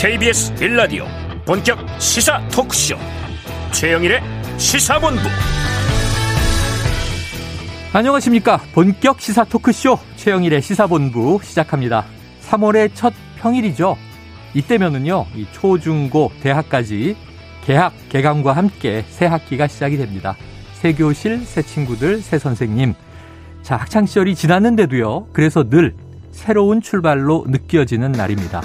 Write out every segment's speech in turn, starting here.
KBS 빌라디오 본격 시사 토크쇼. 최영일의 시사본부. 안녕하십니까? 본격 시사 토크쇼 최영일의 시사본부 시작합니다. 3월의 첫 평일이죠. 이때면은요 이 초중고 대학까지 개학 개강과 함께 새 학기가 시작이 됩니다. 새 교실 새 친구들 새 선생님. 자 학창 시절이 지났는데도요 그래서 늘 새로운 출발로 느껴지는 날입니다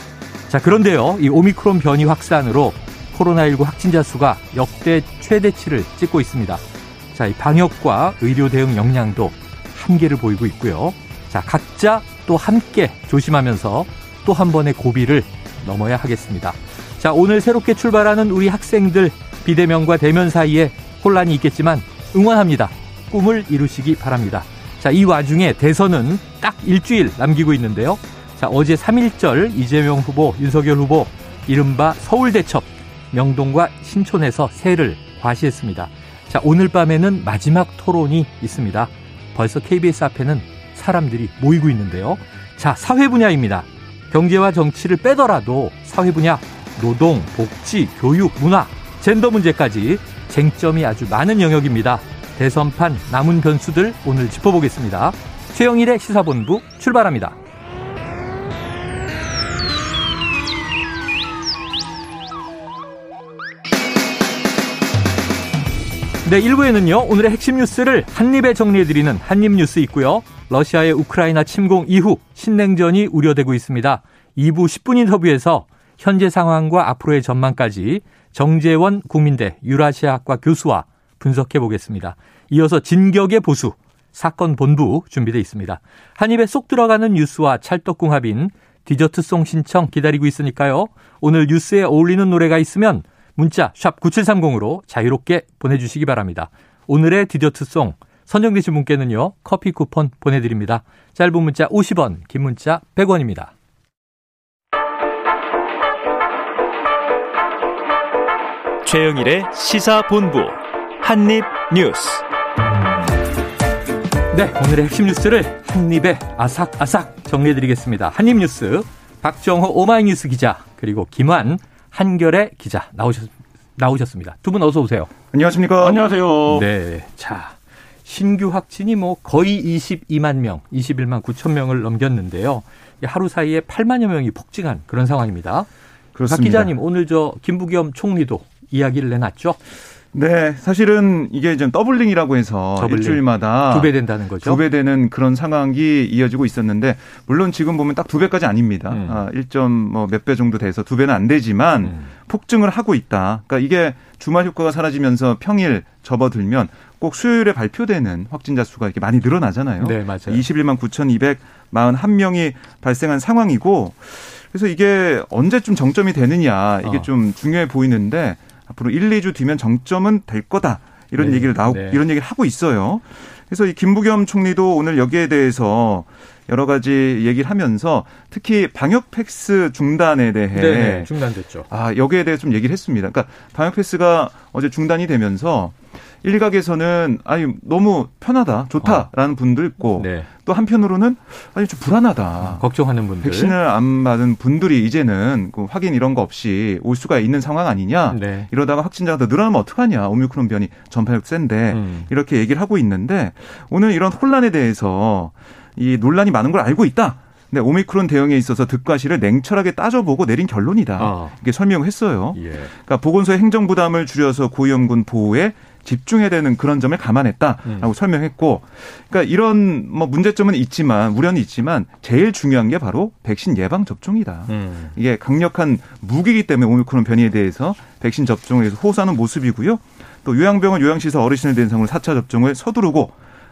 자, 그런데요, 이 오미크론 변이 확산으로 코로나19 확진자 수가 역대 최대치를 찍고 있습니다. 자, 이 방역과 의료 대응 역량도 한계를 보이고 있고요. 자, 각자 또 함께 조심하면서 또 한 번의 고비를 넘어야 하겠습니다. 자, 오늘 새롭게 출발하는 우리 학생들 비대면과 대면 사이에 혼란이 있겠지만 응원합니다. 꿈을 이루시기 바랍니다. 자, 이 와중에 대선은 딱 일주일 남기고 있는데요. 자, 어제 3.1절 이재명 후보, 윤석열 후보, 이른바 서울대첩, 명동과 신촌에서 새를 과시했습니다. 자, 오늘 밤에는 마지막 토론이 있습니다. 벌써 KBS 앞에는 사람들이 모이고 있는데요. 자, 사회 분야입니다. 경제와 정치를 빼더라도 사회 분야, 노동, 복지, 교육, 문화, 젠더 문제까지 쟁점이 아주 많은 영역입니다. 대선판 남은 변수들 오늘 짚어보겠습니다. 최영일의 시사본부 출발합니다. 네, 1부에는요, 오늘의 핵심 뉴스를 한입에 정리해드리는 한입뉴스 있고요. 러시아의 우크라이나 침공 이후 신냉전이 우려되고 있습니다. 2부 10분 인터뷰에서 현재 상황과 앞으로의 전망까지 정재원 국민대 유라시아학과 교수와 분석해 보겠습니다. 이어서 진격의 보수 사건 본부 준비되어 있습니다. 한 입에 쏙 들어가는 뉴스와 찰떡궁합인 디저트송 신청 기다리고 있으니까요. 오늘 뉴스에 어울리는 노래가 있으면 문자 샵 9730으로 자유롭게 보내주시기 바랍니다. 오늘의 디저트송 선정되신 분께는요. 커피 쿠폰 보내드립니다. 짧은 문자 50원, 긴 문자 100원입니다. 최영일의 시사본부 한입뉴스 네, 오늘의 핵심 뉴스를 한입에 아삭아삭 정리해드리겠습니다. 한입뉴스 박정호 오마이뉴스 기자 그리고 김환 한결의 기자 나오셨, 나오셨습니다. 두 분 어서 오세요. 안녕하십니까. 안녕하세요. 네. 자, 신규 확진이 뭐 거의 22만 명, 21만 9천 명을 넘겼는데요. 하루 사이에 8만여 명이 폭증한 그런 상황입니다. 그렇습니다. 박 기자님, 오늘 저 김부겸 총리도 이야기를 내놨죠? 네, 사실은 이게 좀 doubling이라고 해서 doubling. 일주일마다 두 배 된다는 거죠. 두 배 되는 그런 상황이 이어지고 있었는데 물론 지금 보면 딱 두 배까지 아닙니다. 음. 아, 1점 뭐몇배 정도 돼서 두 배는 안 되지만 음. 폭증을 하고 있다. 그러니까 이게 주말 효과가 사라지면서 평일 접어들면 꼭 수요일에 발표되는 확진자 수가 이렇게 많이 늘어나잖아요. 네, 맞아요. 21만 9,241명이 발생한 상황이고 그래서 이게 언제쯤 정점이 되느냐 이게 어. 좀 중요해 보이는데 앞으로 1, 2주 뒤면 정점은 될 거다. 이런 네. 얘기를 나오 네. 이런 얘기를 하고 있어요. 그래서 이 김부겸 총리도 오늘 여기에 대해서 여러 가지 얘기를 하면서 특히 방역 패스 중단에 대해 네, 중단됐죠. 아, 여기에 대해 좀 얘기를 했습니다. 그러니까 방역 패스가 어제 중단이 되면서 일각에서는 아니 너무 편하다 좋다라는 어. 분도 있고 네. 또 한편으로는 아니 좀 불안하다 어, 걱정하는 분들 백신을 안 맞은 분들이 이제는 그 확인 이런 거 없이 올 수가 있는 상황 아니냐 네. 이러다가 확진자가 더 늘어나면 어떡하냐 오미크론 변이 전파력 센데 음. 이렇게 얘기를 하고 있는데 오늘 이런 혼란에 대해서 이 논란이 많은 걸 알고 있다. 근데 오미크론 대응에 있어서 득과실을 냉철하게 따져보고 내린 결론이다. 어. 이게 설명했어요. 예. 그러니까 보건소의 행정 부담을 줄여서 고위험군 보호에 집중해야 되는 그런 점을 감안했다라고 음. 설명했고, 그러니까 이런 뭐 문제점은 있지만 우려는 있지만 제일 중요한 게 바로 백신 예방 접종이다. 음. 이게 강력한 무기이기 때문에 오미크론 변이에 대해서 백신 접종을 해서 호소하는 모습이고요. 또 요양병원 요양시설 어르신을 대상으로 4차 접종을 서두르고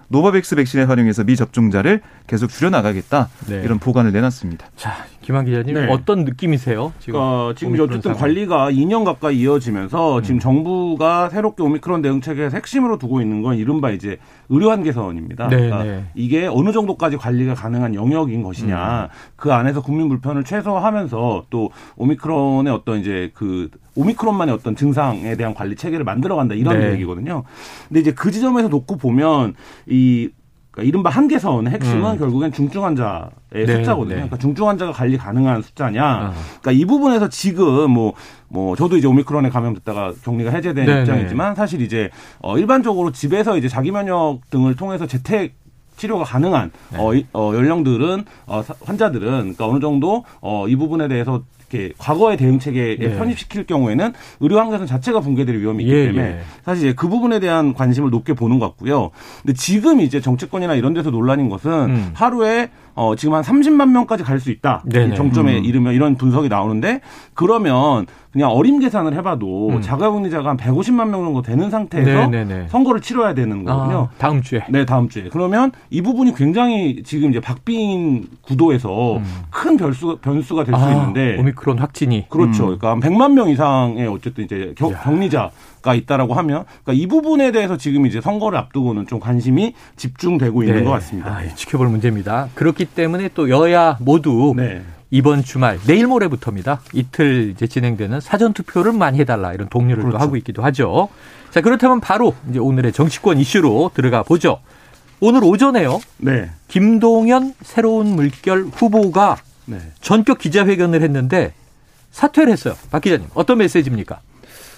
노바백스 백신을 활용해서 미접종자를 계속 줄여나가겠다 네. 이런 복안을 내놨습니다. 자, 김한 기자님 네. 어떤 느낌이세요? 지금 어, 지금 어쨌든 상황. 관리가 2년 가까이 이어지면서 음. 지금 정부가 새롭게 오미크론 대응책에서 핵심으로 두고 있는 건 이른바 이제 의료 한계선입니다. 네, 그러니까 네. 이게 어느 정도까지 관리가 가능한 영역인 것이냐, 음. 그 안에서 국민 불편을 최소화하면서 또 오미크론의 어떤 이제 그 오미크론만의 어떤 증상에 대한 관리 체계를 만들어간다 이런 네. 얘기거든요. 근데 이제 그 지점에서 놓고 보면 이 그러니까 이른바 한계선의 핵심은 음. 결국엔 중증 환자의 네, 숫자거든요. 네. 그러니까 중증 환자가 관리 가능한 숫자냐. 어. 그러니까 이 부분에서 지금 뭐뭐 뭐 저도 이제 오미크론에 감염됐다가 격리가 해제된 네, 입장이지만 네. 사실 이제 어 일반적으로 집에서 이제 자기 면역 등을 통해서 재택 치료가 가능한 네. 어, 어, 연령들은 어, 환자들은 그러니까 어느 정도 어, 이 부분에 대해서 이렇게 과거의 대응 체계에 예. 편입시킬 경우에는 의료 환경선 자체가 붕괴될 위험이 있기 예, 때문에 예. 사실 이제 그 부분에 대한 관심을 높게 보는 것 같고요. 근데 지금 이제 정치권이나 이런 데서 논란인 것은 음. 하루에 어, 지금 한 30만 명까지 갈 수 있다. 네네. 정점에 음. 이르면 이런 분석이 나오는데 그러면 그냥 어림 계산을 해봐도 음. 자가격리자가 한 150만 명 정도 되는 상태에서 네네네. 선거를 치러야 되는 거거든요. 아, 다음 주에. 네, 다음 주에. 그러면 이 부분이 굉장히 지금 이제 박빙 구도에서 음. 큰 변수, 변수가 될수 아, 있는데. 오미크론 확진이. 그렇죠. 음. 그러니까 한 100만 명 이상의 어쨌든 이제 겨, 격리자 가 있다라고 하면 그러니까 이 부분에 대해서 지금 이제 선거를 앞두고는 좀 관심이 집중되고 있는 네. 것 같습니다. 아, 지켜볼 문제입니다. 그렇기 때문에 또 여야 모두 네. 이번 주말 내일 모레부터입니다. 이틀 이제 진행되는 사전 투표를 많이 해달라 이런 독려를 그렇죠. 또 하고 있기도 하죠. 자 그렇다면 바로 이제 오늘의 정치권 이슈로 들어가 보죠. 오늘 오전에요. 네. 김동연 새로운 물결 후보가 네. 전격 기자회견을 했는데 사퇴를 했어요. 박 기자님 어떤 메시지입니까?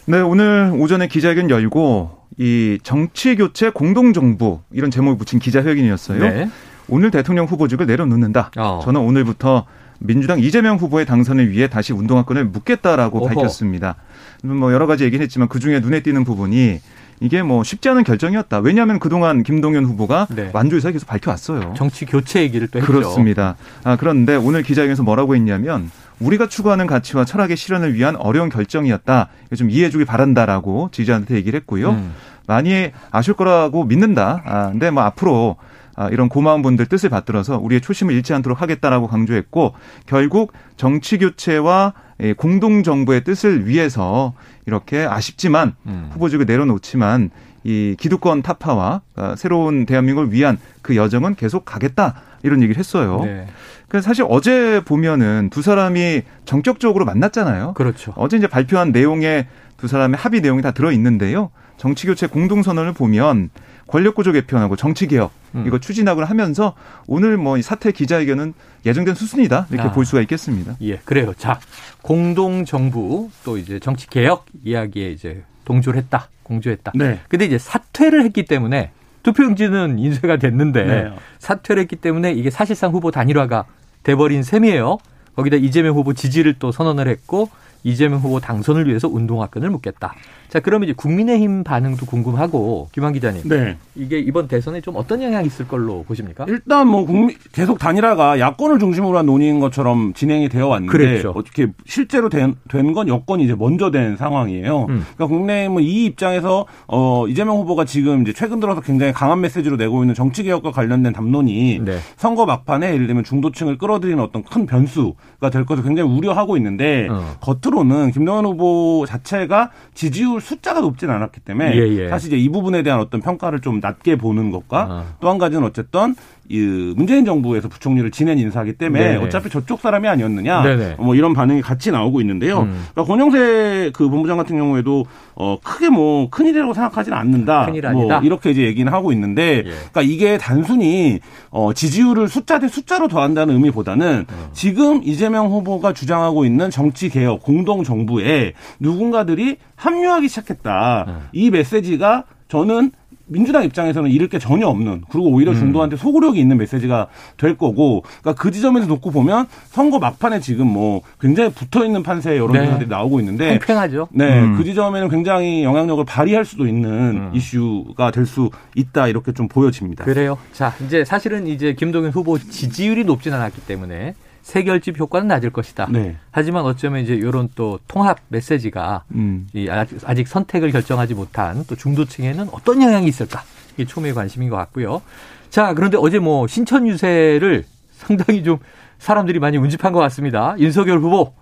네, 오늘 오전에 기자회견 열고 이 정치 교체 공동 정부 이런 제목을 붙인 기자회견이었어요. 네. 오늘 대통령 후보직을 내려놓는다. 어. 저는 오늘부터 민주당 이재명 후보의 당선을 위해 다시 운동화권을 묻겠다라고 어허. 밝혔습니다. 뭐 여러 가지 얘기는 했지만 그 중에 눈에 띄는 부분이 이게 뭐 쉽지 않은 결정이었다. 왜냐하면 그동안 김동연 후보가 네. 완주에서 계속 밝혀왔어요. 정치 교체 얘기를 또 했죠. 그렇습니다. 아, 그런데 오늘 기자회견에서 뭐라고 했냐면 우리가 추구하는 가치와 철학의 실현을 위한 어려운 결정이었다. 좀 이해해 주길 바란다라고 지지자한테 얘기를 했고요. 음. 많이 아실 거라고 믿는다. 아, 근데 뭐 앞으로 아, 이런 고마운 분들 뜻을 받들어서 우리의 초심을 잃지 않도록 하겠다라고 강조했고 결국 정치 교체와 공동 정부의 뜻을 위해서 이렇게 아쉽지만 음. 후보직을 내려놓지만 이 기득권 타파와 아, 새로운 대한민국을 위한 그 여정은 계속 가겠다 이런 얘기를 했어요. 네. 그 사실 어제 보면은 두 사람이 정격적으로 만났잖아요. 그렇죠. 어제 이제 발표한 내용에 두 사람의 합의 내용이 다 들어 있는데요. 정치 교체 공동 선언을 보면 권력 구조 개편하고 정치 개혁 음. 이거 추진하고 하면서 오늘 뭐 사태 기자회견은 예정된 수순이다 이렇게 아. 볼 수가 있겠습니다. 예, 그래요. 자, 공동 정부 또 이제 정치 개혁 이야기에 이제 동조를 했다, 공조했다. 네. 근데 이제 사퇴를 했기 때문에 투표용지는 인쇄가 됐는데 네. 사퇴를 했기 때문에 이게 사실상 후보 단일화가 돼버린 셈이에요. 거기다 이재명 후보 지지를 또 선언을 했고 이재명 후보 당선을 위해서 운동화끈을 묶겠다. 자, 그러면 이제 국민의힘 반응도 궁금하고 김한 기자님. 네. 이게 이번 대선에 좀 어떤 영향이 있을 걸로 보십니까? 일단 뭐 국민 계속 단일화가 야권을 중심으로 한 논의인 것처럼 진행이 되어 왔는데 그랬죠. 어떻게 실제로 된 건 여권이 이제 먼저 된 상황이에요. 음. 그러니까 국내의힘은 이 입장에서 어 이재명 후보가 지금 이제 최근 들어서 굉장히 강한 메시지로 내고 있는 정치 개혁과 관련된 담론이 네. 선거 막판에 예를 들면 중도층을 끌어들이는 어떤 큰 변수가 될 것을 굉장히 우려하고 있는데 어. 겉으로는 김동연 후보 자체가 지지율 숫자가 높진 않았기 때문에 예, 예. 사실 이제 이 부분에 대한 어떤 평가를 좀 낮게 보는 것과 아. 또한 가지는 어쨌든 이 문재인 정부에서 부총리를 지낸 인사하기 때문에 네네. 어차피 저쪽 사람이 아니었느냐 네네. 뭐 이런 반응이 같이 나오고 있는데요. 음. 그러니까 권영세 그 본부장 같은 경우에도 어 크게 뭐 큰일이라고 생각하지는 않는다. 큰일 뭐 이렇게 이제 얘기는 하고 있는데 예. 그러니까 이게 단순히 어 지지율을 숫자 대 숫자로 더한다는 의미보다는 음. 지금 이재명 후보가 주장하고 있는 정치 개혁 공동 정부에 누군가들이 합류하기 시작했다. 음. 이 메시지가 저는 민주당 입장에서는 잃을 게 전혀 없는 그리고 오히려 음. 중도한테 소구력이 있는 메시지가 될 거고 그러니까 그 지점에서 놓고 보면 선거 막판에 지금 뭐 굉장히 붙어 있는 판세의 여론조사들이 네. 나오고 있는데 팽팽하죠. 네, 음. 그 지점에는 굉장히 영향력을 발휘할 수도 있는 음. 이슈가 될 수 있다 이렇게 좀 보여집니다. 그래요. 자, 이제 사실은 이제 김동연 후보 지지율이 높진 않았기 때문에 세결집 효과는 낮을 것이다. 네. 하지만 어쩌면 이제 이런 또 통합 메시지가 음. 이 아직 선택을 결정하지 못한 또 중도층에는 어떤 영향이 있을까? 이게 초미의 관심인 것 같고요. 자, 그런데 어제 뭐 신천 유세를 상당히 좀 사람들이 많이 운집한 것 같습니다. 윤석열 후보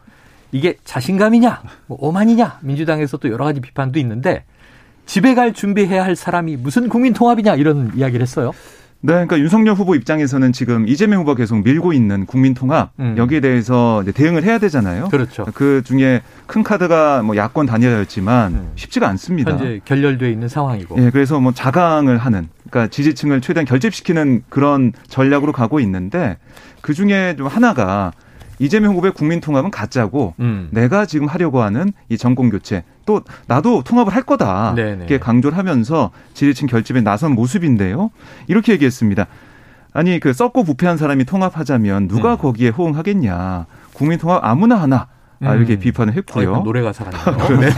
이게 자신감이냐, 뭐 오만이냐, 민주당에서 또 여러 가지 비판도 있는데 집에 갈 준비해야 할 사람이 무슨 국민 통합이냐 이런 이야기를 했어요. 네, 그러니까 윤석열 후보 입장에서는 지금 이재명 후보가 계속 밀고 있는 국민통합 음. 여기에 대해서 대응을 해야 되잖아요. 그렇죠. 그 중에 큰 카드가 뭐 야권 단일화였지만 음. 쉽지가 않습니다. 현재 결렬돼 있는 상황이고. 예, 그래서 뭐 자강을 하는, 그러니까 지지층을 최대한 결집시키는 그런 전략으로 가고 있는데 그 중에 좀 하나가 이재명 후보의 국민통합은 가짜고 음. 내가 지금 하려고 하는 이 정권 교체 또 나도 통합을 할 거다 이렇게 강조를 하면서 지지층 결집에 나선 모습인데요. 이렇게 얘기했습니다. 아니 그 썩고 부패한 사람이 통합하자면 누가 음. 거기에 호응하겠냐? 국민 통합 아무나 하나 아, 이렇게 음. 비판을 했고요. 노래 가사가 그러네.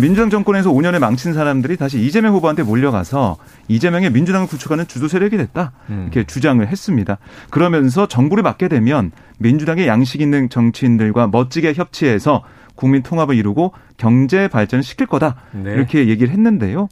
민주당 정권에서 5년에 망친 사람들이 다시 이재명 후보한테 몰려가서 이재명의 민주당을 구축하는 주도 세력이 됐다. 음. 이렇게 주장을 했습니다. 그러면서 정부를 맡게 되면 민주당의 양식 있는 정치인들과 멋지게 협치해서 국민 통합을 이루고 경제 발전을 시킬 거다. 네. 이렇게 얘기를 했는데요.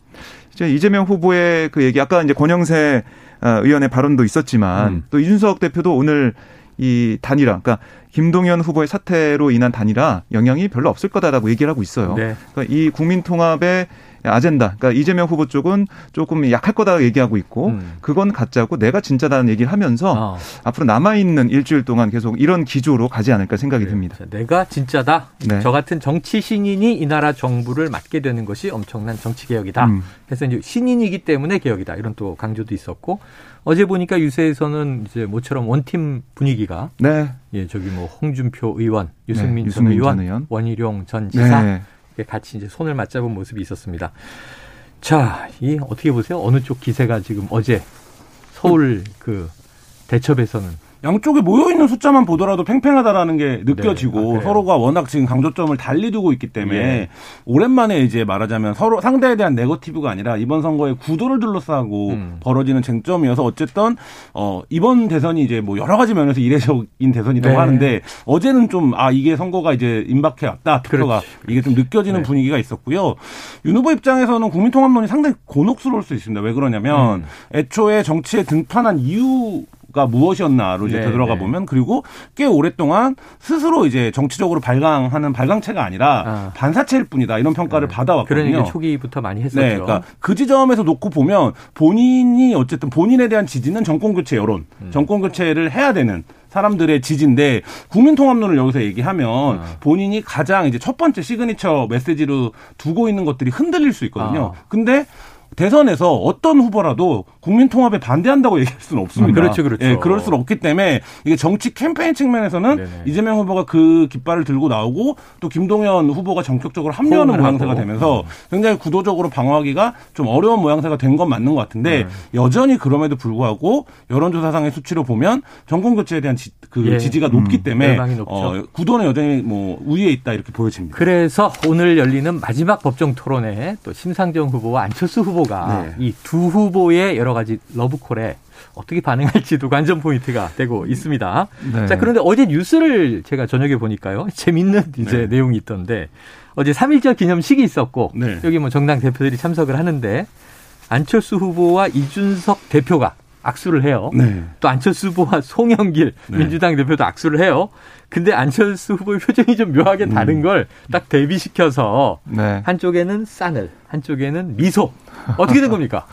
이제 이재명 후보의 그 얘기 아까 이제 권영세 어, 의원의 발언도 있었지만 음. 또 이준석 대표도 오늘 이 단일화, 그러니까 김동연 후보의 사태로 인한 단일화 영향이 별로 없을 거다라고 얘기를 하고 있어요. 네. 그러니까 이 국민 통합의 아젠다. 그러니까 이재명 후보 쪽은 조금 약할 거다 얘기하고 있고 음. 그건 가짜고 내가 진짜다는 얘기를 하면서 어. 앞으로 남아 있는 일주일 동안 계속 이런 기조로 가지 않을까 생각이 네. 듭니다. 내가 진짜다. 네. 저 같은 정치 신인이 이 나라 정부를 맡게 되는 것이 엄청난 정치 개혁이다. 음. 그래서 이제 신인이기 때문에 개혁이다. 이런 또 강조도 있었고 어제 보니까 유세에서는 이제 모처럼 원팀 분위기가 네. 예, 저기 뭐 홍준표 의원, 유승민, 네, 전, 의원, 전 의원, 원희룡 전 지사 네. 같이 이제 손을 맞잡은 모습이 있었습니다. 자, 이 어떻게 보세요? 어느 쪽 기세가 지금 어제 서울 그 대첩에서는 양쪽에 모여 있는 숫자만 보더라도 팽팽하다라는 게 느껴지고 네. 아, 서로가 워낙 지금 강조점을 달리 두고 있기 때문에 예. 오랜만에 이제 말하자면 서로 상대에 대한 네거티브가 아니라 이번 선거의 구도를 둘러싸고 음. 벌어지는 쟁점이어서 어쨌든 어 이번 대선이 이제 뭐 여러 가지 면에서 이례적인 대선이라고 네. 하는데 어제는 좀 아 이게 선거가 이제 임박해 왔다 투표가 이게 좀 느껴지는 네. 분위기가 있었고요. 윤 후보 입장에서는 국민통합론이 상당히 곤혹스러울 수 있습니다. 왜 그러냐면 음. 애초에 정치에 등판한 이유 가 무엇이었나로 이제 네, 되돌아가 네. 보면 그리고 꽤 오랫동안 스스로 이제 정치적으로 발광하는 발광체가 아니라 아. 반사체일 뿐이다 이런 평가를 네. 받아왔거든요. 그러니까 초기부터 많이 했었죠. 네, 그러니까 그 지점에서 놓고 보면 본인이 어쨌든 본인에 대한 지지는 정권 교체 여론, 음. 정권 교체를 해야 되는 사람들의 지지인데 국민통합론을 여기서 얘기하면 아. 본인이 가장 이제 첫 번째 시그니처 메시지로 두고 있는 것들이 흔들릴 수 있거든요. 아. 근데 대선에서 어떤 후보라도 국민 통합에 반대한다고 얘기할 수는 없습니다. 그렇죠, 그렇죠. 예, 그럴 수는 없기 때문에 이게 정치 캠페인 측면에서는 네네. 이재명 후보가 그 깃발을 들고 나오고 또 김동연 후보가 전격적으로 합류하는 모양새가 되면서 음. 굉장히 구도적으로 방어하기가 좀 어려운 모양새가 된 건 맞는 것 같은데 네. 여전히 그럼에도 불구하고 여론조사상의 수치로 보면 정권 교체에 대한 지, 그 예. 지지가 높기 음, 때문에 어, 구도는 여전히 뭐 우위에 있다 이렇게 보여집니다. 그래서 오늘 열리는 마지막 법정 토론에 또 심상정 후보와 안철수 후보 가 네. 이두 후보의 여러 가지 러브콜에 어떻게 반응할지도 관전 포인트가 되고 있습니다. 네. 자, 그런데 어제 뉴스를 제가 저녁에 보니까요. 재밌는 이제 네. 내용이 있던데 어제 3.1절 기념식이 있었고 네. 여기 뭐 정당 대표들이 참석을 하는데 안철수 후보와 이준석 대표가 악수를 해요. 네. 또 안철수 후보와 송영길 네. 민주당 대표도 악수를 해요. 근데 안철수 후보의 표정이 좀 묘하게 다른 음. 걸딱 대비시켜서 네. 한쪽에는 싸늘, 한쪽에는 미소. 어떻게 된 겁니까?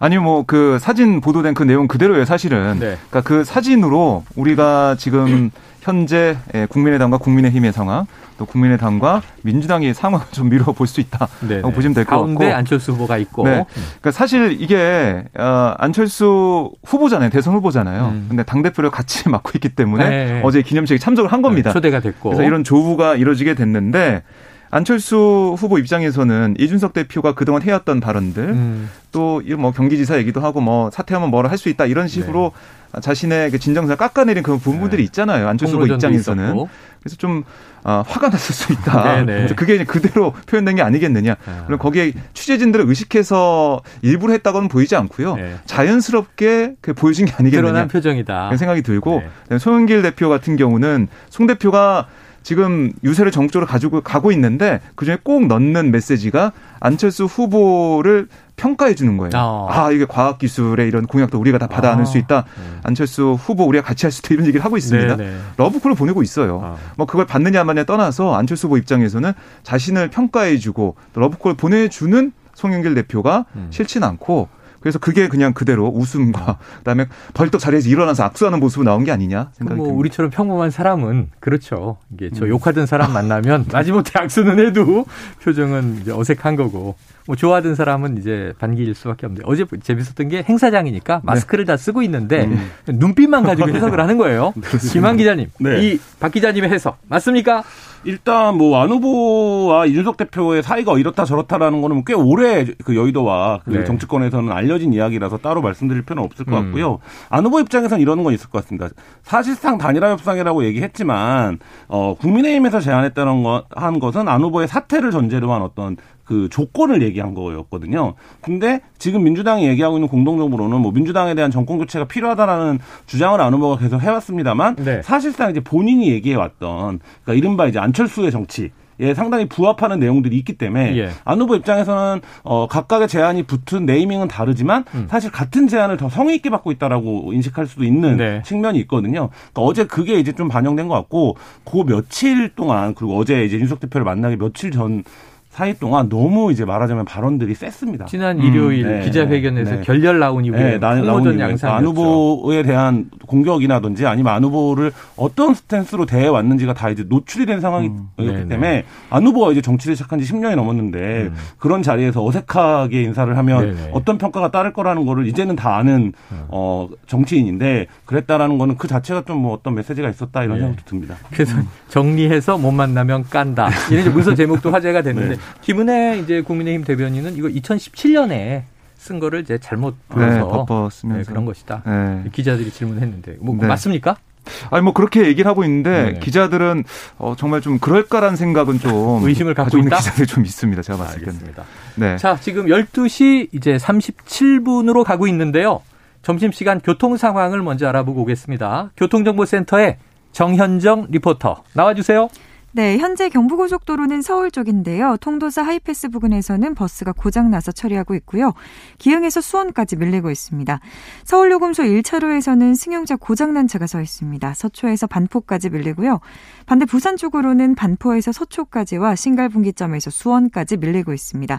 아니 뭐 그 사진 보도된 그 내용 그대로예요 사실은. 네. 그러니까 그 사진으로 우리가 지금 현재 예, 국민의당과 국민의힘의 상황, 또 국민의당과 민주당의 상황을 좀 미뤄 볼수 있다고 네네. 보시면 될 것 같고. 가운데 안철수 후보가 있고. 네. 그러니까 사실 이게 어, 안철수 후보잖아요, 대선 후보잖아요. 음. 근데 당 대표를 같이 맡고 있기 때문에 네. 어제 기념식에 참석을 한 겁니다. 네, 초대가 됐고. 그래서 이런 조우가 이루어지게 됐는데. 안철수 후보 입장에서는 이준석 대표가 그동안 해왔던 발언들 음. 또뭐 경기지사 얘기도 하고 뭐 사퇴하면 뭐라 할 수 있다 이런 식으로 네. 자신의 그 진정성을 깎아내린 그런 부분들이 네. 있잖아요. 안철수 후보 입장에서는 있었고. 그래서 좀 아, 화가 났을 수 있다. 네, 네. 그게 그대로 표현된 게 아니겠느냐. 아. 그럼 거기에 취재진들을 의식해서 일부러 했다고는 보이지 않고요. 네. 자연스럽게 그 보여진 게 아니겠느냐. 드러난 표정이다. 생각이 들고 네. 송영길 대표 같은 경우는 송 대표가 지금 유세를 정적으로 가지고 가고 있는데 그중에 꼭 넣는 메시지가 안철수 후보를 평가해 주는 거예요. 어. 아, 이게 과학 기술의 이런 공약도 우리가 다 받아 안을 수 아. 있다. 네. 안철수 후보 우리가 같이 할 수 있다 이런 얘기를 하고 있습니다. 네네. 네. 러브콜을 보내고 있어요. 아. 뭐 그걸 받느냐 마느냐 떠나서 안철수 후보 입장에서는 자신을 평가해 주고 러브콜을 보내 주는 송영길 대표가 음. 싫진 않고 그래서 그게 그냥 그대로 웃음과 그다음에 벌떡 자리에서 일어나서 악수하는 모습으로 나온 게 아니냐 생각이 뭐 듭니다. 우리처럼 평범한 사람은 그렇죠. 이게 저 음. 욕하던 사람 만나면 마지못해 악수는 해도 표정은 이제 어색한 거고 뭐 좋아하던 사람은 이제 반기일 수밖에 없는데 어제 재밌었던 게 행사장이니까 네. 마스크를 네. 다 쓰고 있는데 음. 눈빛만 가지고 해석을 하는 거예요. 김한 기자님, 네. 이박 기자님의 해석 맞습니까? 일단 뭐안 후보와 이준석 대표의 사이가 이렇다 저렇다라는 거는 꽤 오래 그 여의도와 그 네. 정치권에서는 알려진 이야기라서 따로 말씀드릴 필요는 없을 것 음. 같고요. 음. 안 후보 입장에서는 이러는 건 있을 것 같습니다. 사실상 단일화 협상이라고 얘기했지만 어 국민의힘에서 제안했다는 것 한 것은 안 후보의 사퇴를 전제로 한 어떤 그 조건을 얘기한 거였거든요. 근데 지금 민주당이 얘기하고 있는 공동적으로는 뭐 민주당에 대한 정권 교체가 필요하다라는 주장을 안 후보가 계속 해왔습니다만 네. 사실상 이제 본인이 얘기해왔던 그러니까 이른바 이제 안철수의 정치 예, 상당히 부합하는 내용들이 있기 때문에 예. 안 후보 입장에서는 어 각각의 제안이 붙은 네이밍은 다르지만 음. 사실 같은 제안을 더 성의 있게 받고 있다라고 인식할 수도 있는 네. 측면이 있거든요. 그러니까 어제 그게 이제 좀 반영된 것 같고 그 며칠 동안 그리고 어제 이제 윤석 대표를 만나기 며칠 전 사이 동안 너무 이제 말하자면 발언들이 셌습니다. 지난 일요일 음, 네, 기자회견에서 네. 결렬 나온 이후에 네, 나, 나온 양상 안 후보에 대한 공격이라든지 아니면 안 후보를 어떤 스탠스로 대해 왔는지가 다 이제 노출이 된 상황이기 음, 네, 네. 때문에 안 후보가 이제 정치를 시작한 지 10년이 넘었는데 음. 그런 자리에서 어색하게 인사를 하면 네, 어떤 평가가 따를 거라는 거를 이제는 다 아는 음. 어 정치인인데 그랬다라는 거는 그 자체가 좀 뭐 어떤 메시지가 있었다 이런 생각도 듭니다. 그래서 음. 정리해서 못 만나면 깐다. 이런 문서 제목도 화제가 됐는데 김은혜 이제 국민의힘 대변인은 이거 2017년에 쓴 거를 이제 잘못 불어서 네, 네, 그런 것이다. 네. 기자들이 질문했는데 뭐 네. 맞습니까? 아니 뭐 그렇게 얘기를 하고 있는데 네. 기자들은 어, 정말 좀 그럴까라는 생각은 좀 의심을 갖고 있다. 기자들이 좀 있습니다. 제가 봤을 때는. 네. 자, 지금 12시 이제 37분으로 가고 있는데요. 점심 시간 교통 상황을 먼저 알아보고 오겠습니다. 교통정보센터의 정현정 리포터 나와 주세요. 네, 현재 경부고속도로는 서울 쪽인데요. 통도사 하이패스 부근에서는 버스가 고장나서 처리하고 있고요. 기흥에서 수원까지 밀리고 있습니다. 서울요금소 1차로에서는 승용차 고장난 차가 서 있습니다. 서초에서 반포까지 밀리고요. 반대 부산 쪽으로는 반포에서 서초까지와 신갈분기점에서 수원까지 밀리고 있습니다.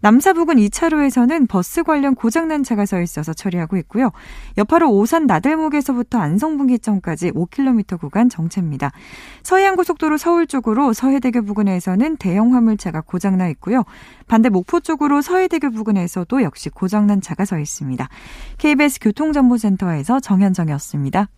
남사 부근 2차로에서는 버스 관련 고장난 차가 서 있어서 처리하고 있고요. 여파로 오산 나들목에서부터 안성분기점까지 5km 구간 정체입니다. 서해안고속도로 서울 쪽으로 서해대교 부근에서는 대형 화물차가 고장나 있고요. 반대 목포 쪽으로 서해대교 부근에서도 역시 고장난 차가 서 있습니다. KBS 교통정보센터에서 정현정이었습니다.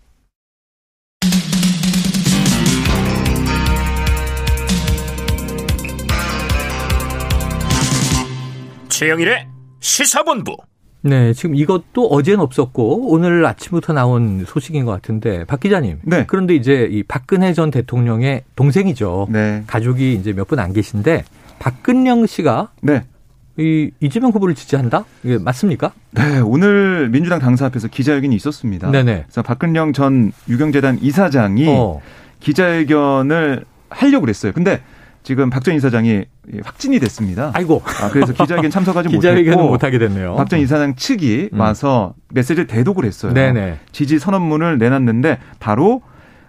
최영일의 시사본부. 네, 지금 이것도 어제는 없었고 오늘 아침부터 나온 소식인 것 같은데 박 기자님. 네. 그런데 이제 이 박근혜 전 대통령의 동생이죠. 네. 가족이 이제 몇 분 안 계신데 박근영 씨가 네. 이 이재명 후보를 지지한다? 이게 맞습니까? 네, 오늘 민주당 당사 앞에서 기자회견이 있었습니다. 네네. 그래서 박근영 전 유경재단 이사장이 어. 기자회견을 하려고 그랬어요. 근데 지금 박전 이사장이 확진이 됐습니다. 아이고. 아, 그래서 기자회견 참석하지 못했고 못하게 됐네요. 박전 이사장 측이 음. 와서 메시지를 대독을 했어요. 네네. 지지 선언문을 내놨는데 바로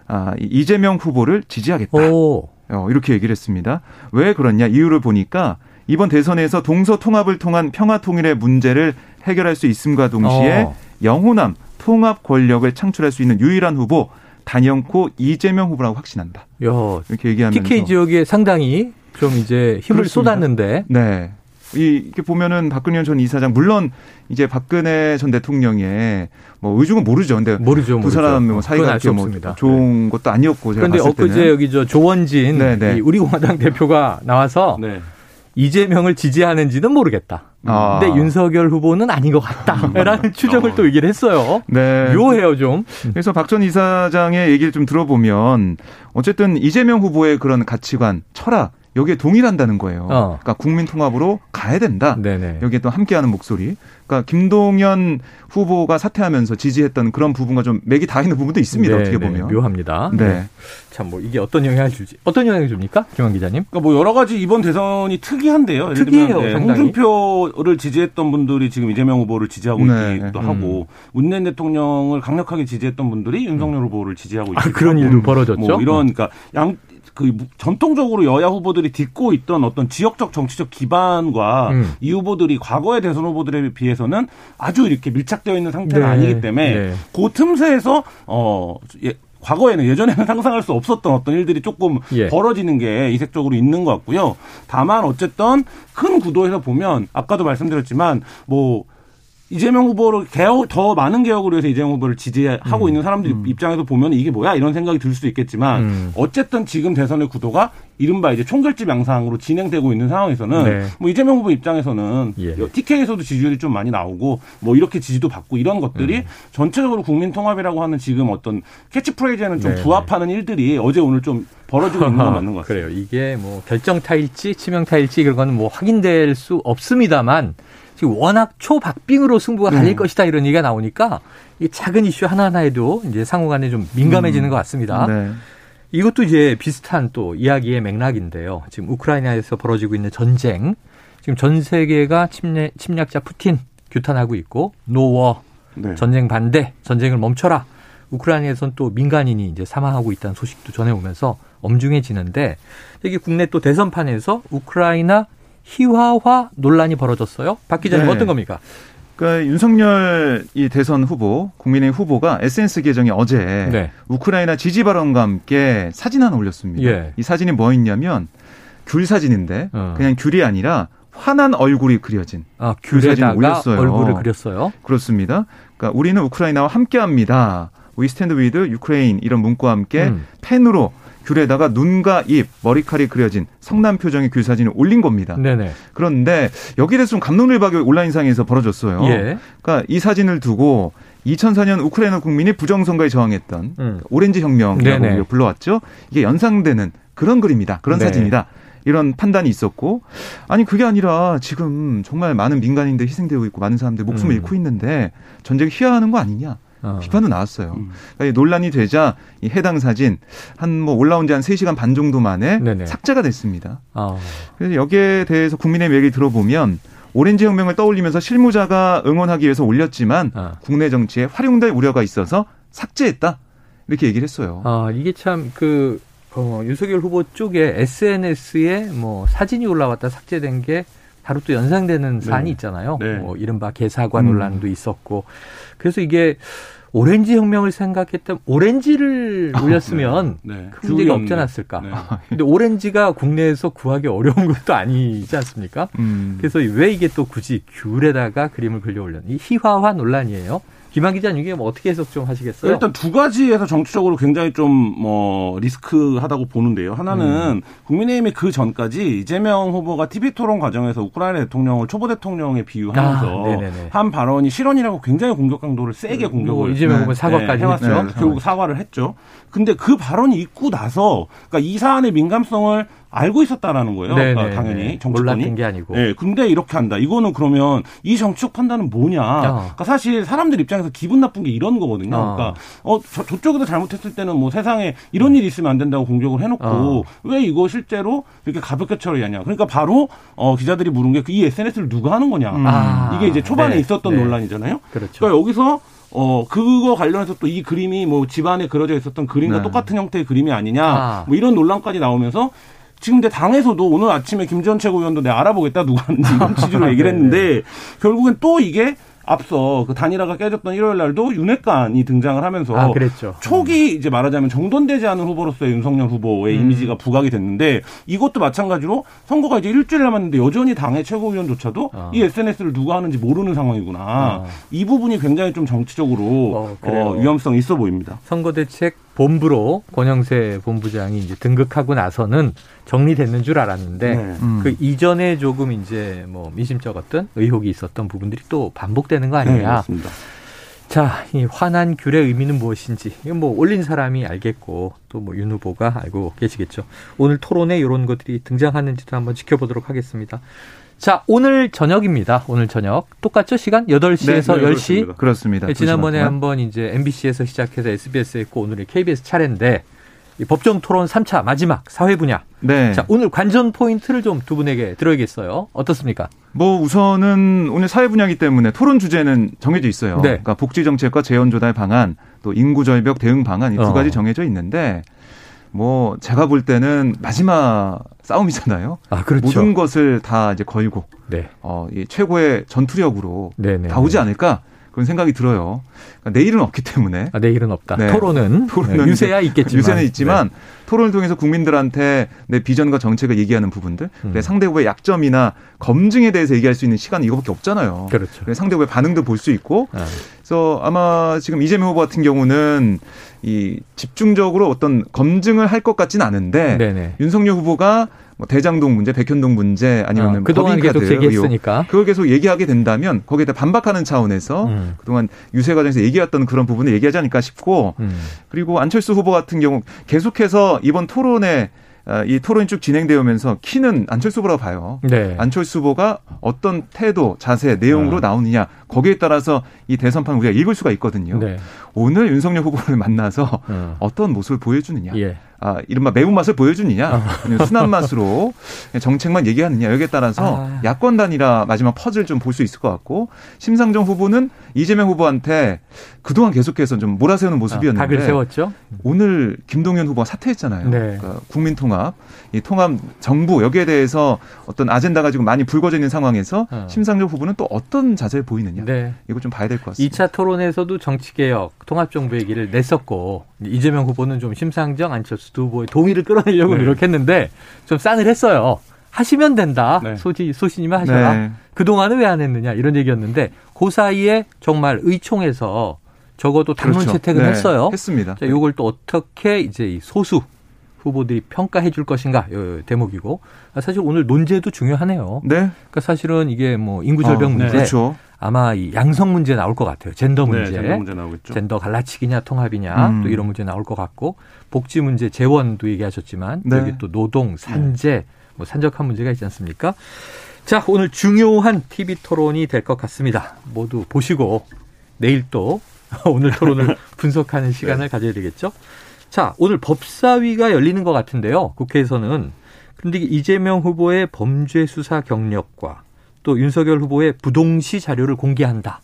아, 이재명 후보를 지지하겠다. 오. 어, 이렇게 얘기를 했습니다. 왜 그렇냐 이유를 보니까 이번 대선에서 동서 통합을 통한 평화 통일의 문제를 해결할 수 있음과 동시에 어. 영호남 통합 권력을 창출할 수 있는 유일한 후보 단연코 이재명 후보라고 확신한다. 야, 이렇게 얘기하면서 TK 지역에 상당히 좀 이제 힘을 그렇습니다. 쏟았는데. 네. 이, 이렇게 보면은 박근혜 전 이사장 물론 이제 박근혜 전 대통령의 뭐 의중은 모르죠. 근데 모르죠. 두 사람 뭐 사이가 그렇게 뭐 좋은 네. 것도 아니었고 제가 그런데 엊그제 여기 저 조원진 네, 네. 우리 공화당 대표가 나와서 네. 이재명을 지지하는지는 모르겠다. 아. 근데 윤석열 후보는 아닌 것 같다라는 음. 추정을 어. 또 얘기를 했어요. 네. 묘해요 좀. 그래서 박 전 이사장의 얘기를 좀 들어보면 어쨌든 이재명 후보의 그런 가치관, 철학 여기에 동일한다는 거예요. 어. 그러니까 국민 통합으로 가야 된다. 네네. 여기에 또 함께하는 목소리. 그러니까 김동연 후보가 사퇴하면서 지지했던 그런 부분과 좀 맥이 다 있는 부분도 있습니다. 네, 어떻게 네, 보면 묘합니다. 네. 네. 참 뭐 이게 어떤 영향을 줄지 어떤 영향을 줍니까, 김한 기자님? 그러니까 뭐 여러 가지 이번 대선이 특이한데요. 특이해요. 네, 홍준표를 지지했던 분들이 지금 이재명 후보를 지지하고 네. 있기도 음. 하고 문재인 대통령을 강력하게 지지했던 분들이 윤석열 음. 후보를 지지하고 있고 아, 그런 일도 벌어졌죠. 뭐 이런 그러니까 양 그 전통적으로 여야 후보들이 딛고 있던 어떤 지역적 정치적 기반과 음. 이 후보들이 과거의 대선 후보들에 비해서는 아주 이렇게 밀착되어 있는 상태는 네. 아니기 때문에 네. 그 틈새에서 어 예, 과거에는 예전에는 상상할 수 없었던 어떤 일들이 조금 예. 벌어지는 게 이색적으로 있는 것 같고요. 다만 어쨌든 큰 구도에서 보면 아까도 말씀드렸지만 뭐 이재명 후보를 개혁 더 많은 개혁을 위해서 이재명 후보를 지지하고 음. 있는 사람들 음. 입장에서 보면 이게 뭐야 이런 생각이 들 수도 있겠지만 음. 어쨌든 지금 대선의 구도가 이른바 이제 총결집 양상으로 진행되고 있는 상황에서는 네. 뭐 이재명 후보 입장에서는 예. TK에서도 지지율이 좀 많이 나오고 뭐 이렇게 지지도 받고 이런 것들이 음. 전체적으로 국민 통합이라고 하는 지금 어떤 캐치프레이즈에는 좀 네. 부합하는 일들이 어제 오늘 좀 벌어지고 있는 건 맞는 것 같아요. 그래요. 이게 뭐 결정타일지 치명타일지 그런 건뭐 확인될 수 없습니다만 지금 워낙 초박빙으로 승부가 갈릴 네. 것이다 이런 얘기가 나오니까 이 작은 이슈 하나하나에도 이제 상호간에 좀 민감해지는 음. 것 같습니다. 네. 이것도 이제 비슷한 또 이야기의 맥락인데요. 지금 우크라이나에서 벌어지고 있는 전쟁, 지금 전 세계가 침략, 침략자 푸틴 규탄하고 있고 노워 네. 전쟁 반대, 전쟁을 멈춰라. 우크라이나에선 또 민간인이 이제 사망하고 있다는 소식도 전해오면서 엄중해지는데 이게 국내 또 대선판에서 우크라이나 희화화 논란이 벌어졌어요. 박 기자님 네. 어떤 겁니까? 그러니까 윤석열 이 대선 후보, 국민의 후보가 SNS 계정에 어제 네. 우크라이나 지지 발언과 함께 사진 하나 올렸습니다. 예. 이 사진이 뭐였냐면 귤 사진인데 어. 그냥 귤이 아니라 화난 얼굴이 그려진 아, 귤에다가 올렸어요. 얼굴을 그렸어요. 그렇습니다. 그러니까 우리는 우크라이나와 함께합니다. We stand with Ukraine 이런 문구와 함께 음. 펜으로 귤에다가 눈과 입, 머리칼이 그려진 성남 표정의 귤 사진을 올린 겁니다. 네네. 그런데 여기에 대해서 좀 감론을박이 온라인상에서 벌어졌어요. 예. 그러니까 이 사진을 두고 2004년 우크라이나 국민이 부정선거에 저항했던 음. 오렌지 혁명이라고 네네. 불러왔죠. 이게 연상되는 그런 그림이다. 그런 네. 사진이다. 이런 판단이 있었고 아니 그게 아니라 지금 정말 많은 민간인들 희생되고 있고 많은 사람들 목숨을 음. 잃고 있는데 전쟁 희화하는 거 아니냐 어. 비판도 나왔어요. 음. 그러니까 논란이 되자 이 해당 사진 한 뭐 올라온 지 한 3시간 반 정도 만에 네네. 삭제가 됐습니다. 어. 그래서 여기에 대해서 국민의 얘기 들어보면 오렌지 혁명을 떠올리면서 실무자가 응원하기 위해서 올렸지만 어. 국내 정치에 활용될 우려가 있어서 삭제했다. 이렇게 얘기를 했어요. 아, 이게 참 그, 어, 윤석열 후보 쪽에 SNS에 뭐 사진이 올라왔다 삭제된 게 바로 또 연상되는 네. 사안이 있잖아요. 네. 뭐 이른바 개사과 음. 논란도 있었고. 그래서 이게 오렌지 혁명을 생각했던 오렌지를 아, 올렸으면 네. 네. 그 문제가 없지 않았을까. 네. 근데 오렌지가 국내에서 구하기 어려운 것도 아니지 않습니까? 음. 그래서 왜 이게 또 굳이 귤에다가 그림을 그려 올렸니? 희화화 논란이에요. 김한 기자님 이게 뭐 어떻게 해석 좀 하시겠어요? 일단 두 가지에서 정치적으로 굉장히 좀 뭐 리스크하다고 보는데요. 하나는 음. 국민의힘이 그 전까지 이재명 후보가 TV 토론 과정에서 우크라이나 대통령을 초보 대통령에 비유하면서 아, 한 발언이 실언이라고 굉장히 공격 강도를 세게 음, 공격을 뭐 이재명 후보 사과까지 네, 해왔죠. 네, 결국 사과를 했죠. 근데 그 발언이 있고 나서 그러니까 이 사안의 민감성을 알고 있었다라는 거예요. 네네, 그러니까 당연히 네. 정치권이 몰랐던 게 아니고. 네, 근데 이렇게 한다. 이거는 그러면 이 정치적 판단은 뭐냐? 어. 그러니까 사실 사람들 입장에서 기분 나쁜 게 이런 거거든요. 어. 그러니까 어 저, 저쪽에도 잘못했을 때는 뭐 세상에 이런 일이 있으면 안 된다고 공격을 해놓고 어. 왜 이거 실제로 이렇게 가볍게 처리하냐? 그러니까 바로 어 기자들이 물은 게 이 SNS를 누가 하는 거냐? 음. 아. 이게 이제 초반에 네. 있었던 네. 논란이잖아요. 그렇죠. 그러니까 여기서 어, 그거 관련해서 또 이 그림이 뭐 집안에 그려져 있었던 그림과 네. 똑같은 형태의 그림이 아니냐, 아. 뭐 이런 논란까지 나오면서 지금 내 당에서도 오늘 아침에 김지원 최고위원도 내가 알아보겠다 누가 하는지 이런 취지로 얘기를 네, 네. 했는데 결국엔 또 이게 앞서 그 단일화가 깨졌던 일요일 날도 윤핵관이 등장을 하면서 아, 그랬죠. 초기 이제 말하자면 정돈되지 않은 후보로서의 윤석열 후보의 음. 이미지가 부각이 됐는데 이것도 마찬가지로 선거가 이제 일주일 남았는데 여전히 당의 최고위원조차도 아. 이 SNS를 누가 하는지 모르는 상황이구나. 아. 이 부분이 굉장히 좀 정치적으로 어, 어, 위험성이 있어 보입니다. 선거 대책 본부로 권영세 본부장이 이제 등극하고 나서는 정리됐는 줄 알았는데 네. 음. 그 이전에 조금 이제 뭐 미심쩍었던 의혹이 있었던 부분들이 또 반복되는 거 아니냐. 네, 맞습니다. 자, 이 화난 귤의 의미는 무엇인지 이건 뭐 올린 사람이 알겠고 또 뭐 윤 후보가 알고 계시겠죠. 오늘 토론에 이런 것들이 등장하는지도 한번 지켜보도록 하겠습니다. 자, 오늘 저녁입니다. 오늘 저녁. 똑같죠? 시간? 8시에서 네, 네, 10시. 그렇습니다. 네, 지난번에 한번 이제 MBC에서 시작해서 SBS에 있고 오늘이 KBS 차례인데 이 법정 토론 3차 마지막 사회 분야. 네. 자, 오늘 관전 포인트를 좀 두 분에게 들어야겠어요. 어떻습니까? 뭐 우선은 오늘 사회 분야이기 때문에 토론 주제는 정해져 있어요. 네. 그러니까 복지 정책과 재원 조달 방안, 또 인구 절벽 대응 방안 이두 가지 어. 정해져 있는데 뭐 제가 볼 때는 마지막 싸움이잖아요. 아, 그렇죠. 모든 것을 다 이제 걸고 네. 어, 이 최고의 전투력으로 네네. 다 오지 않을까 그런 생각이 들어요. 그러니까 내일은 없기 때문에. 아, 내일은 없다. 네. 토론은, 토론은 유세야 있겠지만. 유세는 있지만 네. 토론을 통해서 국민들한테 내 비전과 정책을 얘기하는 부분들, 음. 내 상대 후보의 약점이나 검증에 대해서 얘기할 수 있는 시간은 이거밖에 없잖아요. 그렇죠. 상대 후보의 반응도 볼 수 있고. 아. 그래서 아마 지금 이재명 후보 같은 경우는 이 집중적으로 어떤 검증을 할 것 같지는 않은데 네네. 윤석열 후보가 뭐 대장동 문제, 백현동 문제 아니면 어, 그동안 계속 제기했으니까 그걸 계속 얘기하게 된다면 거기에다 반박하는 차원에서 음. 그동안 유세 과정에서 얘기했던 그런 부분을 얘기하지 않을까 싶고 음. 그리고 안철수 후보 같은 경우 계속해서 이번 토론에 아, 이 토론이 쭉 진행되면서 키는 안철수 후보라고 봐요. 네. 안철수 후보가 어떤 태도, 자세, 내용으로 어. 나오느냐 거기에 따라서 이 대선판 우리가 읽을 수가 있거든요. 네. 오늘 윤석열 후보를 만나서 어. 떤 모습을 보여주느냐. 예. 아, 이른바 매운맛을 보여주느냐, 어. 순한 맛으로 정책만 얘기하느냐, 여기에 따라서 아. 야권 단일화 마지막 퍼즐 좀 볼 수 있을 것 같고, 심상정 후보는 이재명 후보한테 그동안 계속해서 좀 몰아세우는 모습이었는데. 각을 세웠죠. 오늘 김동연 후보가 사퇴했잖아요. 네. 그러니까 국민통합, 이 통합 정부, 여기에 대해서 어떤 아젠다가 지금 많이 불거져 있는 상황에서 어. 심상정 후보는 또 어떤 자세를 보이느냐. 네. 이거 좀 봐야 될 것 같습니다. 2차 토론에서도 정치개혁, 통합정부 얘기를 냈었고, 이재명 후보는 좀 심상정, 안철수 두 후보의 동의를 끌어내려고 네. 노력했는데 좀 싸늘했어요. 하시면 된다. 네. 소지, 소신이면 하셔라. 네. 그 동안은 왜 안 했느냐 이런 얘기였는데 그 사이에 정말 의총에서 적어도 당론 그렇죠. 채택을 네. 했어요. 했습니다. 자, 요걸 또 어떻게 이제 이 소수 후보들이 평가해 줄 것인가 요 대목이고 사실 오늘 논제도 중요하네요. 네. 그러니까 사실은 이게 뭐 인구 절벽 어, 문제, 그렇죠. 아마 이 양성 문제 나올 것 같아요. 젠더 네, 문제, 네, 젠더 문제 나오겠죠. 젠더 갈라치기냐 통합이냐 음. 또 이런 문제 나올 것 같고 복지 문제 재원도 얘기하셨지만 네. 여기 또 노동 산재 네. 뭐 산적한 문제가 있지 않습니까? 자 오늘 중요한 TV 토론이 될 것 같습니다. 모두 보시고 내일 또 오늘 토론을 분석하는 시간을 네. 가져야 되겠죠. 자 오늘 법사위가 열리는 것 같은데요. 국회에서는 그런데 이재명 후보의 범죄 수사 경력과 또 윤석열 후보의 부동시 자료를 공개한다.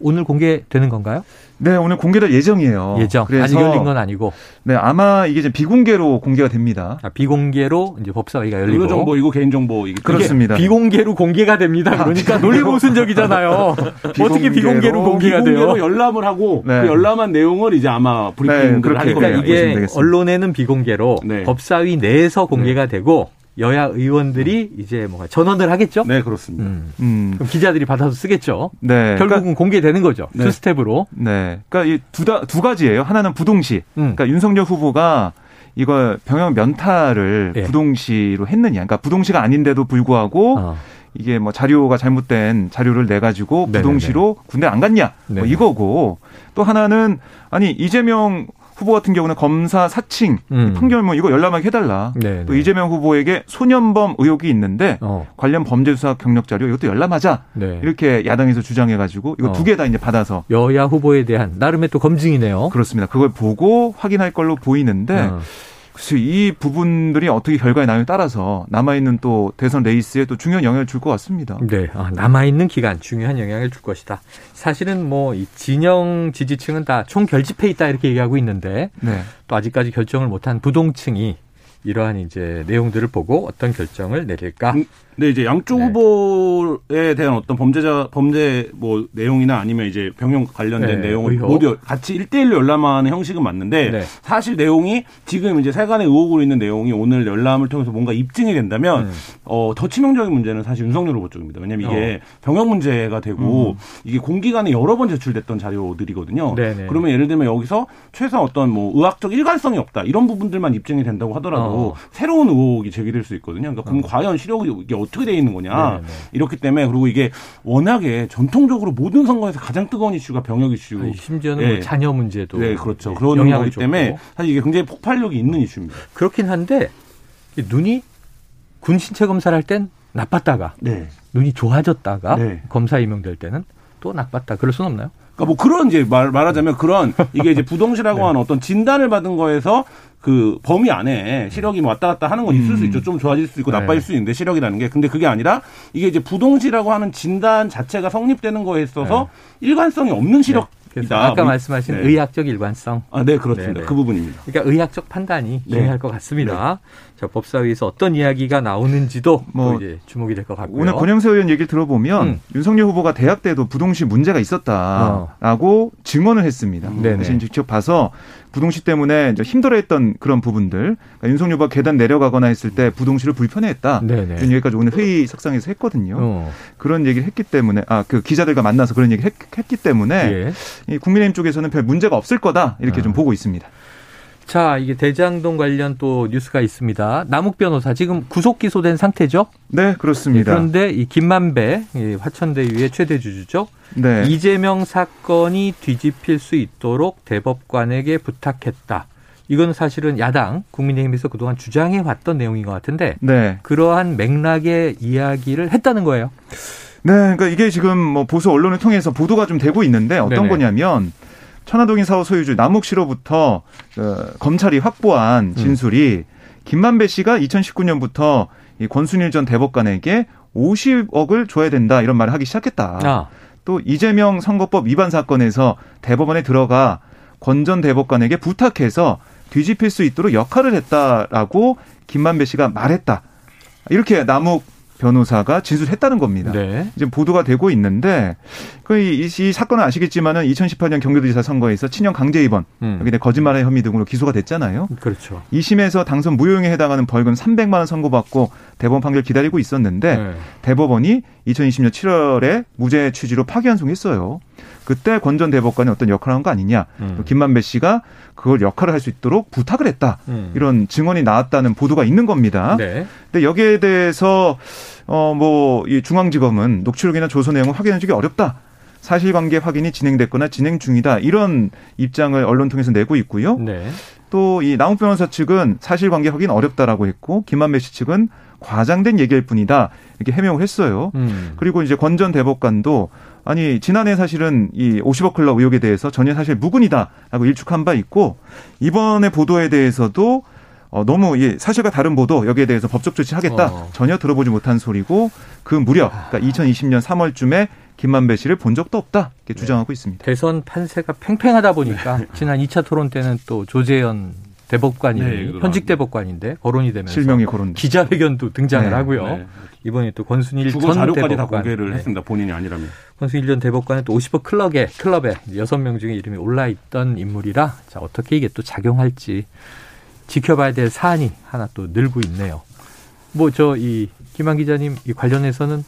오늘 공개되는 건가요? 네, 오늘 공개될 예정이에요. 예정. 그래서 아직 열린 건 아니고. 네, 아마 이게 좀 비공개로 공개가 됩니다. 아, 비공개로 이제 법사위가 열리고. 의료정보이고 개인정보이기 그렇습니다. 비공개로 공개가 됩니다. 그러니까 아, 논리 모순적이잖아요. 어떻게 비공개로 공개가 돼요? 비공개로 열람을 하고 네. 그 열람한 내용을 이제 아마 브리핑을 네, 그렇게 그러니까 이게 언론에는 비공개로 네. 법사위 내에서 공개가 네. 되고 여야 의원들이 이제 뭔가 전원을 하겠죠? 네, 그렇습니다. 음. 음. 그럼 기자들이 받아서 쓰겠죠? 네. 결국은 그러니까, 공개되는 거죠. 네. two step으로. 네. 그러니까 이두 두 가지예요. 하나는 부동시. 음. 그러니까 윤석열 후보가 이걸 병역 면탈을 네. 부동시로 했느냐. 그러니까 부동시가 아닌데도 불구하고 어. 이게 뭐 자료가 잘못된 자료를 내 가지고 부동시로 군대 안 갔냐. 뭐 이거고 또 하나는 아니 이재명 후보 같은 경우는 검사 사칭 음. 판결문 뭐 이거 열람하게 해달라. 네네. 또 네. 이재명 후보에게 소년범 의혹이 있는데 어. 관련 범죄 수사 경력 자료 이것도 열람하자. 네. 이렇게 야당에서 주장해가지고 이거 어. 두개 다 이제 받아서 여야 후보에 대한 나름의 또 검증이네요. 그렇습니다. 그걸 보고 확인할 걸로 보이는데. 어. 글쎄 이 부분들이 어떻게 결과에 나냐에 따라서 남아 있는 또 대선 레이스에 또 중요한 영향을 줄 것 같습니다. 네. 아, 남아 있는 기간 중요한 영향을 줄 것이다. 사실은 뭐 이 진영 지지층은 다 총 결집해 있다 이렇게 얘기하고 있는데 네. 또 아직까지 결정을 못한 부동층이 이러한 이제 내용들을 보고 어떤 결정을 내릴까? 음, 네, 이제 양쪽 네. 후보에 대한 어떤 범죄자 범죄 뭐 내용이나 아니면 이제 병역 관련된 네, 내용을 의혹. 모두 같이 일대일로 열람하는 형식은 맞는데 네. 사실 내용이 지금 이제 세간의 의혹으로 있는 내용이 오늘 열람을 통해서 뭔가 입증이 된다면 음. 어, 더 치명적인 문제는 사실 윤석열 후보 쪽입니다. 왜냐하면 이게 어. 병역 문제가 되고 음. 이게 공기관에 여러 번 제출됐던 자료들이거든요. 네네. 네. 그러면 예를 들면 여기서 최소한 어떤 뭐 의학적 일관성이 없다 이런 부분들만 입증이 된다고 하더라도 어. 새로운 의혹이 제기될 수 있거든요. 그러니까 그럼 어. 과연 이게 어떻게 돼 있는 거냐. 네네. 네. 이렇기 때문에 그리고 이게 워낙에 전통적으로 모든 선거에서 가장 뜨거운 이슈가 병역 이슈. 아니, 심지어는 네. 뭐 자녀 문제도. 네, 그렇죠. 그런 거기 때문에 사실 이게 굉장히 폭발력이 있는 이슈입니다. 그렇긴 한데 눈이 군 신체 검사를 할 땐 나빴다가 네. 눈이 좋아졌다가 네. 검사 임명될 때는 또 나빴다. 그럴 수는 없나요? 그러니까 뭐 그런 이제 말, 말하자면 그런 이게 이제 부동시라고 네. 하는 어떤 진단을 받은 거에서 그 범위 안에 시력이 뭐 왔다 갔다 하는 건 있을 음. 수 있죠. 좀 좋아질 수 있고 네. 나빠질 수 있는데 시력이라는 게. 근데 그게 아니라 이게 이제 부동시라고 하는 진단 자체가 성립되는 거에 있어서 네. 일관성이 없는 시력 그래서 아까 말씀하신 네. 의학적 일관성. 아, 네, 그렇습니다. 네네. 그 부분입니다. 그러니까 의학적 판단이 네. 중요할 것 같습니다. 네. 자, 법사위에서 어떤 이야기가 나오는지도 뭐 이제 주목이 될 것 같고요. 오늘 권영세 의원 얘기를 들어보면 음. 윤석열 후보가 대학 때도 부동시 문제가 있었다라고 어. 증언을 했습니다. 음. 네 네. 직접 봐서 부동시 때문에 힘들어했던 그런 부분들, 그러니까 윤석열 후보가 계단 내려가거나 했을 때 부동시를 불편해했다. 네네. 이런 얘기까지 오늘 회의 석상에서 했거든요. 어. 그런 얘기를 했기 때문에 아 그 기자들과 만나서 그런 얘기를 했, 기 때문에 예. 이 국민의힘 쪽에서는 별 문제가 없을 거다 이렇게 어. 좀 보고 있습니다. 자, 이게 대장동 관련 또 뉴스가 있습니다. 남욱 변호사 지금 구속 기소된 상태죠? 네, 그렇습니다. 그런데 이 김만배 화천대유의 최대 주주죠. 네. 이재명 사건이 뒤집힐 수 있도록 대법관에게 부탁했다. 이건 사실은 야당 국민의힘에서 그동안 주장해 왔던 내용인 것 같은데 네. 그러한 맥락의 이야기를 했다는 거예요. 네, 그러니까 이게 지금 뭐 보수 언론을 통해서 보도가 좀 되고 있는데 어떤 네네. 거냐면 천화동인 사업 소유주 남욱 씨로부터 어, 검찰이 확보한 음. 진술이 음. 김만배 씨가 2019년부터 이 권순일 전 대법관에게 50억을 줘야 된다 이런 말을 하기 시작했다. 아. 또 이재명 선거법 위반 사건에서 대법원에 들어가 권 전 대법관에게 부탁해서 뒤집힐 수 있도록 역할을 했다라고 김만배 씨가 말했다. 이렇게 남욱 변호사가 진술했다는 겁니다. 네. 지금 보도가 되고 있는데 그이 이 사건은 아시겠지만은 2018년 경기도지사 선거에서 친형 강제 입원 음. 여기에 거짓말의 혐의 등으로 기소가 됐잖아요. 그렇죠. 2심에서 당선 무효형에 해당하는 벌금 300만 원 선고받고 대법원 판결 기다리고 있었는데 네. 대법원이 2020년 7월에 무죄 취지로 파기환송했어요. 그때 권전 대법관이 어떤 역할을 한 거 아니냐. 음. 김만배 씨가 그걸 역할을 할 수 있도록 부탁을 했다. 음. 이런 증언이 나왔다는 보도가 있는 겁니다. 네. 근데 여기에 대해서 어뭐이 중앙지검은 녹취록이나 조서 내용을 확인해 주기 어렵다. 사실관계 확인이 진행됐거나 진행 중이다 이런 입장을 언론 통해서 내고 있고요. 네. 또이 나훈 변호사 측은 사실관계 확인 어렵다라고 했고 김만배 씨 측은 과장된 얘기일 뿐이다 이렇게 해명을 했어요. 음. 그리고 이제 권 전 대법관도 아니 지난해 사실은 이 50억 클럽 의혹에 대해서 전혀 사실 무근이다라고 일축한 바 있고 이번에 보도에 대해서도 어, 너무 이 사실과 다른 보도 여기에 대해서 법적 조치하겠다 어. 전혀 들어보지 못한 소리고 그 무렵 그러니까 2020년 3월쯤에 김만배 씨를 본 적도 없다 이렇게 네. 주장하고 있습니다. 대선 판세가 팽팽하다 보니까 네. 지난 2차 토론 때는 또 조재현 대법관이 네, 현직 대법관인데 거론이 되면서 실명이 거론 기자회견도 등장을 네, 하고요. 네. 이번에 또 권순일 전 자료까지 다 공개를 네. 했습니다. 본인이 아니라면. 권순일 전 대법관은 또 50억 클럽에 클럽에 여섯 명 중에 이름이 올라 있던 인물이라 자 어떻게 이게 또 작용할지 지켜봐야 될 사안이 하나 또 늘고 있네요. 뭐 저 이 김한 기자님 이 관련해서는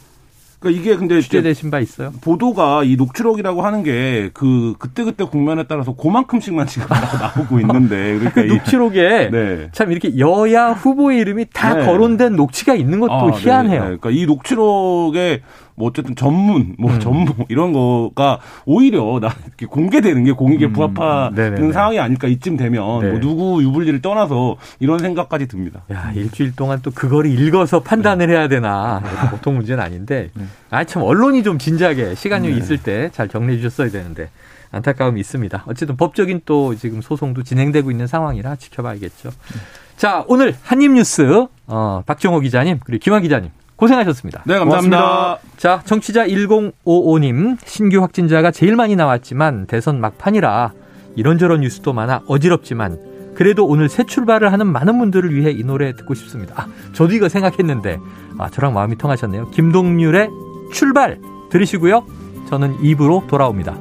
그러니까 이게 근데 취재되신 바 있어요? 보도가 이 녹취록이라고 하는 게 그 그때 그때 국면에 따라서 그만큼씩만 지금 나오고 있는데 그러니까 녹취록에 네. 참 이렇게 여야 후보의 이름이 다 네. 거론된 녹취가 있는 것도 아, 네. 희한해요. 네. 그러니까 이 녹취록에 뭐 어쨌든 전문, 뭐 음. 전문 이런 거가 오히려 나 이렇게 공개되는 게 공익에 음. 부합하는 상황이 아닐까 이쯤 되면 네. 뭐 누구 유불리를 떠나서 이런 생각까지 듭니다. 야 일주일 동안 또 그거를 읽어서 판단을 해야 되나 보통 문제는 아닌데 네. 아참 언론이 좀 진지하게 시간이 네. 있을 때 잘 정리해 주셨어야 되는데 안타까움이 있습니다. 어쨌든 법적인 또 지금 소송도 진행되고 있는 상황이라 지켜봐야겠죠. 자 오늘 한입뉴스 어, 박정호 기자님 그리고 김환 기자님 고생하셨습니다. 네, 감사합니다. 고맙습니다. 자, 청취자 1055님, 신규 확진자가 제일 많이 나왔지만 대선 막판이라 이런저런 뉴스도 많아 어지럽지만 그래도 오늘 새 출발을 하는 많은 분들을 위해 이 노래 듣고 싶습니다. 아, 저도 이거 생각했는데, 아, 저랑 마음이 통하셨네요. 김동률의 출발 들으시고요. 저는 입으로 돌아옵니다.